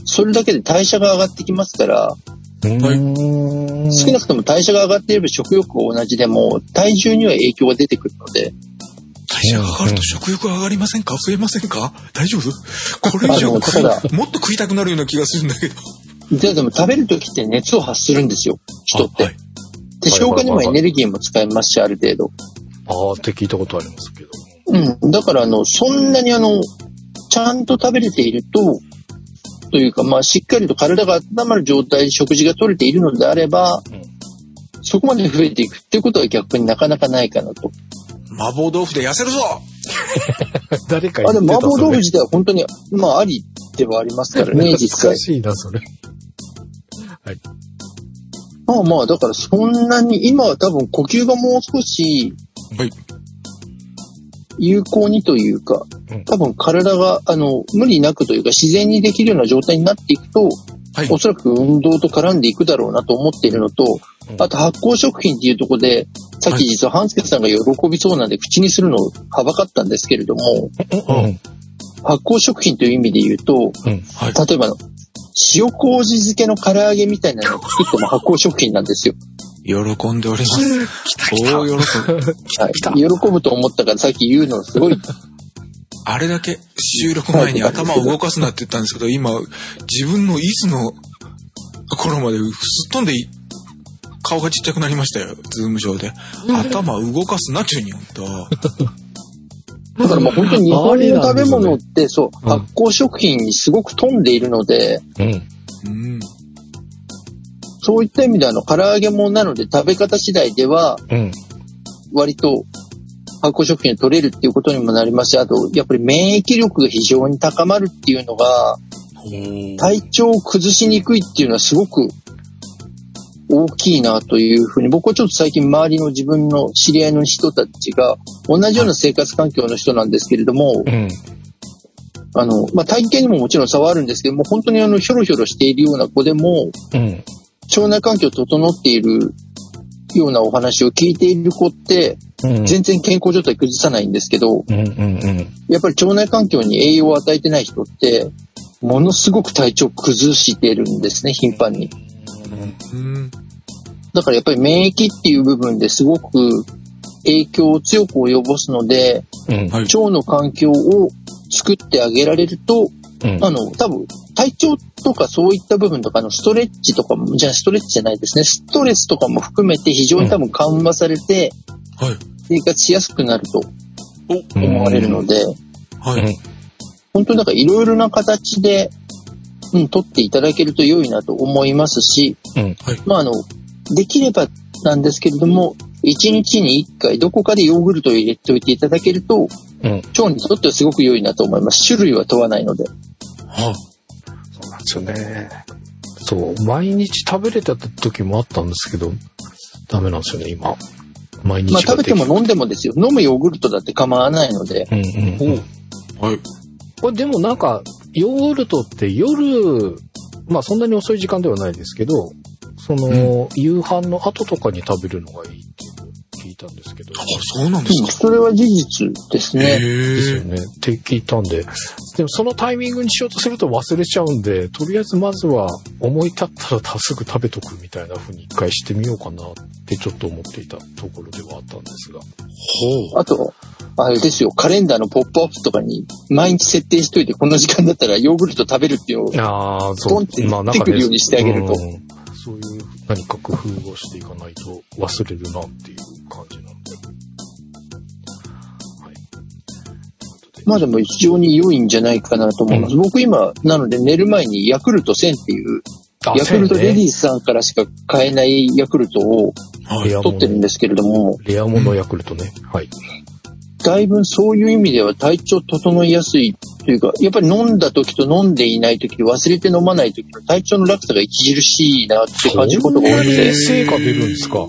それだけで代謝が上がってきますから、うーん少なくとも代謝が上がっていれば食欲が同じでも、体重には影響が出てくるので、代謝が上がると食欲上がりませんか？増えませんか？大丈夫？これ以上もっと食いたくなるような気がするんだけど。ででも食べるときって熱を発するんですよ、人って。あはいで、消化にもエネルギーも使いますし、ある程度。ああって聞いたことありますけど。うん。だから、あの、そんなにあの、ちゃんと食べれていると、というか、まあ、しっかりと体が温まる状態で食事が取れているのであれば、うんそこまで増えていくっていうことは逆になかなかないかなと。麻婆豆腐で痩せるぞ 誰かあ、で言ってたも麻婆豆腐自体は本当に、まあ、ありではありますからね、実際。しいな、それ。まあまあ、だからそんなに、今は多分呼吸がもう少しはい。有効にというかうん、多分体が、あの、無理なくというか自然にできるような状態になっていくと、はい。おそらく運動と絡んでいくだろうなと思っているのと、あと発酵食品っていうところで、さっき実は半助さんが喜びそうなんで口にするのをはばかったんですけれども、うん。発酵食品という意味で言うと、はい。例えば塩麹漬けの唐揚げみたいなのを作っても発酵食品なんですよ。喜んでおります。大喜び。はい、喜ぶと思ったからさっき言うのすごい、あれだけ収録前に頭を動かすなって言ったんですけど、今、自分の椅子のところまですっ飛んでい顔がちっちゃくなりましたよ、ズーム上で。頭動かすなっちゅうに、ほんと。だからもう本当に日本の食べ物ってそう、うん発酵食品にすごく富んでいるので、うん。うん。そういった意味であの、唐揚げもなので食べ方次第では、うん。割と発酵食品を取れるっていうことにもなりますし、あと、やっぱり免疫力が非常に高まるっていうのが、体調を崩しにくいっていうのはすごく大きいなというふうに、僕はちょっと最近周りの自分の知り合いの人たちが、同じような生活環境の人なんですけれども、うん。あの、まあ、体型にももちろん差はあるんですけども、本当にあの、ひょろひょろしているような子でも、うん。腸内環境整っているようなお話を聞いている子って、うん。全然健康状態崩さないんですけど、うん。うん。うん。やっぱり腸内環境に栄養を与えてない人って、ものすごく体調崩してるんですね、頻繁に。うん。だからやっぱり免疫っていう部分ですごく影響を強く及ぼすので、うん。はい。腸の環境を作ってあげられると、うん。あの、多分、体調とかそういった部分とかのストレッチとかも、じゃあストレッチじゃないですね。ストレスとかも含めて非常に多分緩和されてはい。生活しやすくなるとお、思われるので、はい。本当になんかいろいろな形でうん、取っていただけると良いなと思いますし、うん。まあ、あの、できればなんですけれども、1日に1回どこかでヨーグルトを入れておいていただけると、うん。腸にとってはすごく良いなと思います。種類は問わないので。はそうなんですよね。そう、毎日食べれた時もあったんですけど、ダメなんですよね、今。毎日まあ、食べても飲んでもですよ。飲むヨーグルトだって構わないので。うんうんうん。はい。これでもなんか、ヨーグルトって夜、まあそんなに遅い時間ではないですけど、その、夕飯の後とかに食べるのがいいったんですけど。あ、そうなんですうん、か。それは事実ですへね。ですよえ。ね。って聞いたんで。でもそのタイミングにしようとすると忘れちゃうんで、とりあえずまずは思い立ったらすぐ食べとくみたいな風に一回してみようかなってちょっと思っていたところではあったんですが。ほあと、あれですよ、カレンダーのポップアップとかに毎日設定しといて、この時間だったらヨーグルト食べるっていうのをああ、そうポンって。出てくるようにしてあげるとうんそういう何か工夫をしていかないと忘れるなっていう感じなので。はい。まあでも非常に良いんじゃないかなと思います。僕今、なので寝る前にヤクルト1000っていう、あヤクルトレディーースさんからしか買えないヤクルトを取ってるんですけれども、レアモノヤクルトね。はい。だいぶそういう意味では体調整いやすいというか、やっぱり飲んだ時と飲んでいない時、忘れて飲まない時の体調の落差が著しいなって感じることが多くて、成果出るんですか？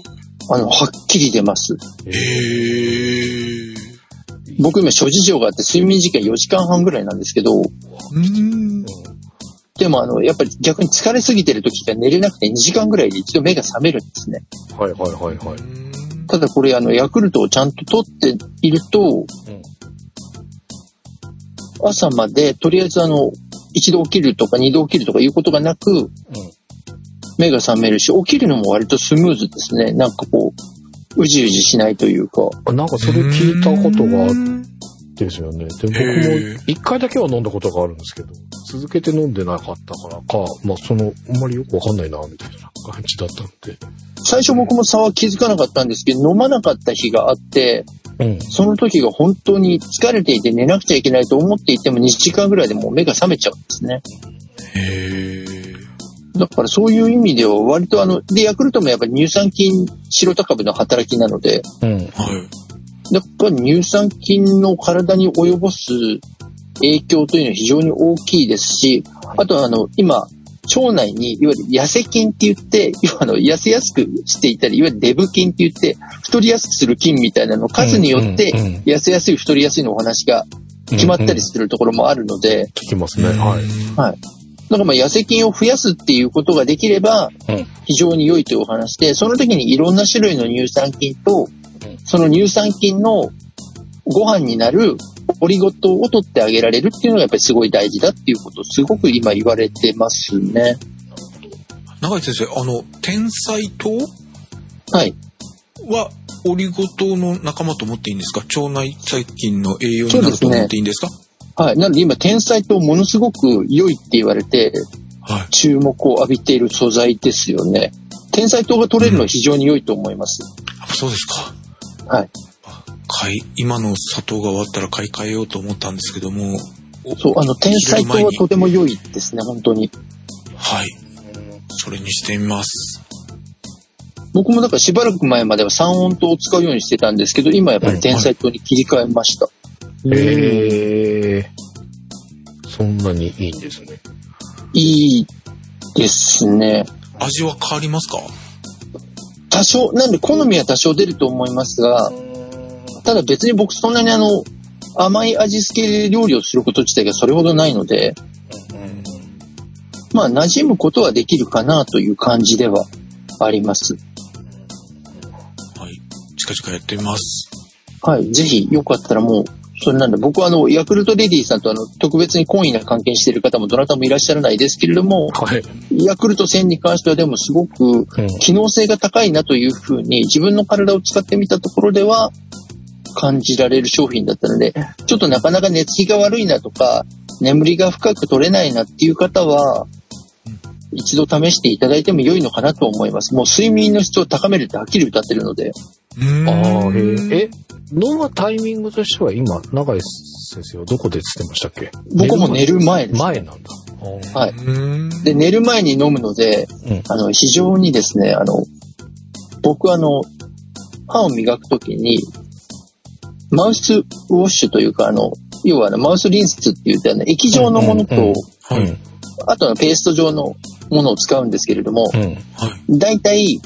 あの、はっきり出ます。へえ。僕今諸事情があって睡眠時間4時間半ぐらいなんですけど、うん。でもあの、やっぱり逆に疲れすぎてる時が寝れなくて2時間ぐらいで一度目が覚めるんですね。はいはいはいはい。ただこれあの、ヤクルトをちゃんと取っていると、朝までとりあえずあの、一度起きるとか二度起きるとかいうことがなく、目が覚めるし、起きるのも割とスムーズですね。なんかこう、うじうじしないというか。あなんかそれ聞いたことがあってですよね。で、僕も一回だけは飲んだことがあるんですけど、続けて飲んでなかったからか、まあその、あんまりよくわかんないな、みたいな感じだったんで。最初僕も差は気づかなかったんですけど、飲まなかった日があって、うん。その時が本当に疲れていて寝なくちゃいけないと思っていても2時間ぐらいでもう目が覚めちゃうんですね。だからそういう意味では割とあの、で、ヤクルトもやっぱり乳酸菌、白タ株の働きなので、うん。はい。やっぱり乳酸菌の体に及ぼす影響というのは非常に大きいですし、あとはあの、今、腸内に、いわゆる痩せ菌って言って、要はあの、痩せやすくしていたり、いわゆるデブ菌って言って、太りやすくする菌みたいなの数によって痩せやすい、太りやすいのお話が決まったりするところもあるので、聞きますね。はい。はい。だからまあ痩せ菌を増やすっていうことができればうん、非常に良いというお話で、その時にいろんな種類の乳酸菌とうん、その乳酸菌のご飯になるオリゴ糖を取ってあげられるっていうのがやっぱりすごい大事だっていうことをすごく今言われてますね。長井先生、あの、天才糖はい。は、オリゴ糖の仲間と思っていいんですか？腸内細菌の栄養になると思っていいんですか？はい。なので今、天才糖ものすごく良いって言われて、はい。注目を浴びている素材ですよね。天才糖が取れるのは非常に良いと思います。あそうですか。はい。買い、今の砂糖が終わったら買い替えようと思ったんですけども。おそう、あの、天才糖はとても良いですね、本当に。はい。それにしてみます。僕もだからしばらく前までは三温糖を使うようにしてたんですけど、今やっぱり天才糖に切り替えました。へえ。そんなにいいんですね。いいですね。味は変わりますか？多少、なんで好みは多少出ると思いますが、ただ別に僕そんなにあの、甘い味付け料理をすること自体がそれほどないので、まあ馴染むことはできるかなという感じではあります。はい。近々やってみます。はい。ぜひよかったらもう、それなんで僕はあの、ヤクルトレディさんとあの、特別に懇意な関係している方もどなたもいらっしゃらないですけれども、はい。ヤクルト1000に関してはでもすごくうん。機能性が高いなというふうに自分の体を使ってみたところでは感じられる商品だったので、ちょっとなかなか寝つきが悪いなとか、眠りが深く取れないなっていう方は、一度試していただいても良いのかなと思います。もう睡眠の質を高めるってはっきり歌ってるので、ああ、へえ。え、飲むタイミングとしては今、長井先生はどこでつってましたっけ？僕も寝る前です。前なんだ。はいうん。で、寝る前に飲むので、うんあの、非常にですね、あの、僕あの、歯を磨くときに、マウスウォッシュというか、あの、要はあのマウスリンスって言ってあの、液状のものと、うんうんうんはい。あとはペースト状のものを使うんですけれども、うん。はい。大体、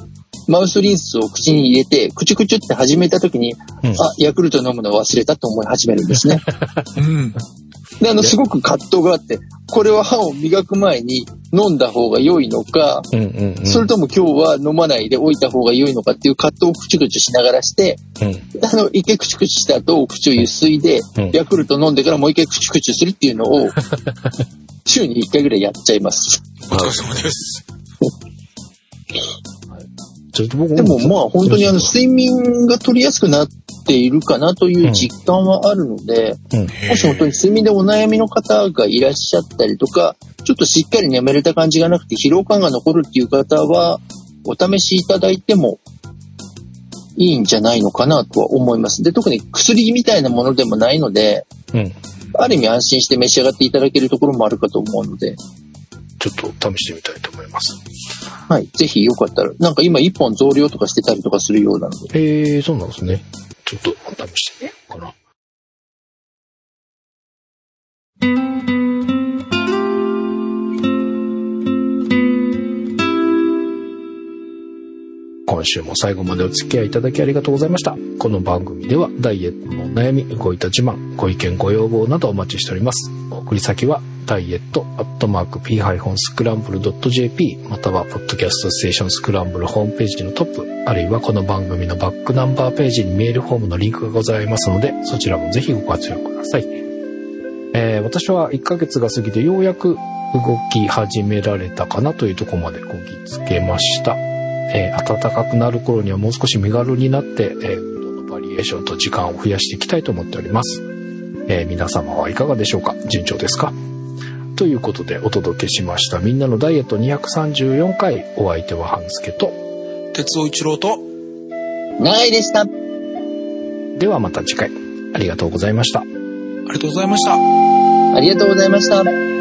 マウスリンスを口に入れて、クチュクチュって始めたときに、うんあ、ヤクルト飲むの忘れたと思い始めるんですね。うん。で、あの、すごく葛藤があって、これは歯を磨く前に飲んだ方が良いのか、うんうんうん。それとも今日は飲まないで置いた方が良いのかっていう葛藤をクチュクチュしながらして、うん。あの、一回クチュクチュした後、口をゆすいで、うんヤクルト飲んでからもう一回クチュクチュするっていうのを、週に一回ぐらいやっちゃいます。お疲れ様です。ちょっと僕でもまあ本当にあの、睡眠が取りやすくなっているかなという実感はあるので、うん。もし本当に睡眠でお悩みの方がいらっしゃったりとか、ちょっとしっかり眠れた感じがなくて疲労感が残るっていう方は、お試しいただいてもいいんじゃないのかなとは思います。で、特に薬みたいなものでもないので、うん。ある意味安心して召し上がっていただけるところもあるかと思うので、ちょっと試してみたいと思います。はい。ぜひよかったら、なんか今一本増量とかしてたりとかするようなので、えー、そうなんですね。ちょっと試してみようかな。今週も最後までお付き合いいただきありがとうございました。この番組ではダイエットのお悩み、ごいた自慢、ご意見、ご要望などお待ちしております。送り先はダイエットアットマーク p-scramble.jp またはポッドキャストステーションスクランブルホームページのトップあるいはこの番組のバックナンバーページにメールフォームのリンクがございますのでそちらもぜひご活用ください。えー私は1ヶ月が過ぎてようやく動き始められたかなというところまでこぎつけました。えー暖かくなる頃にはもう少し身軽になって、えー運動のバリエーションと時間を増やしていきたいと思っております。えー皆様はいかがでしょうか？順調ですか？ということでお届けしましたみんなのダイエット234回お相手は半助と鉄尾一郎と、長いでした。ではまた次回ありがとうございましたありがとうございました。ありがとうございました。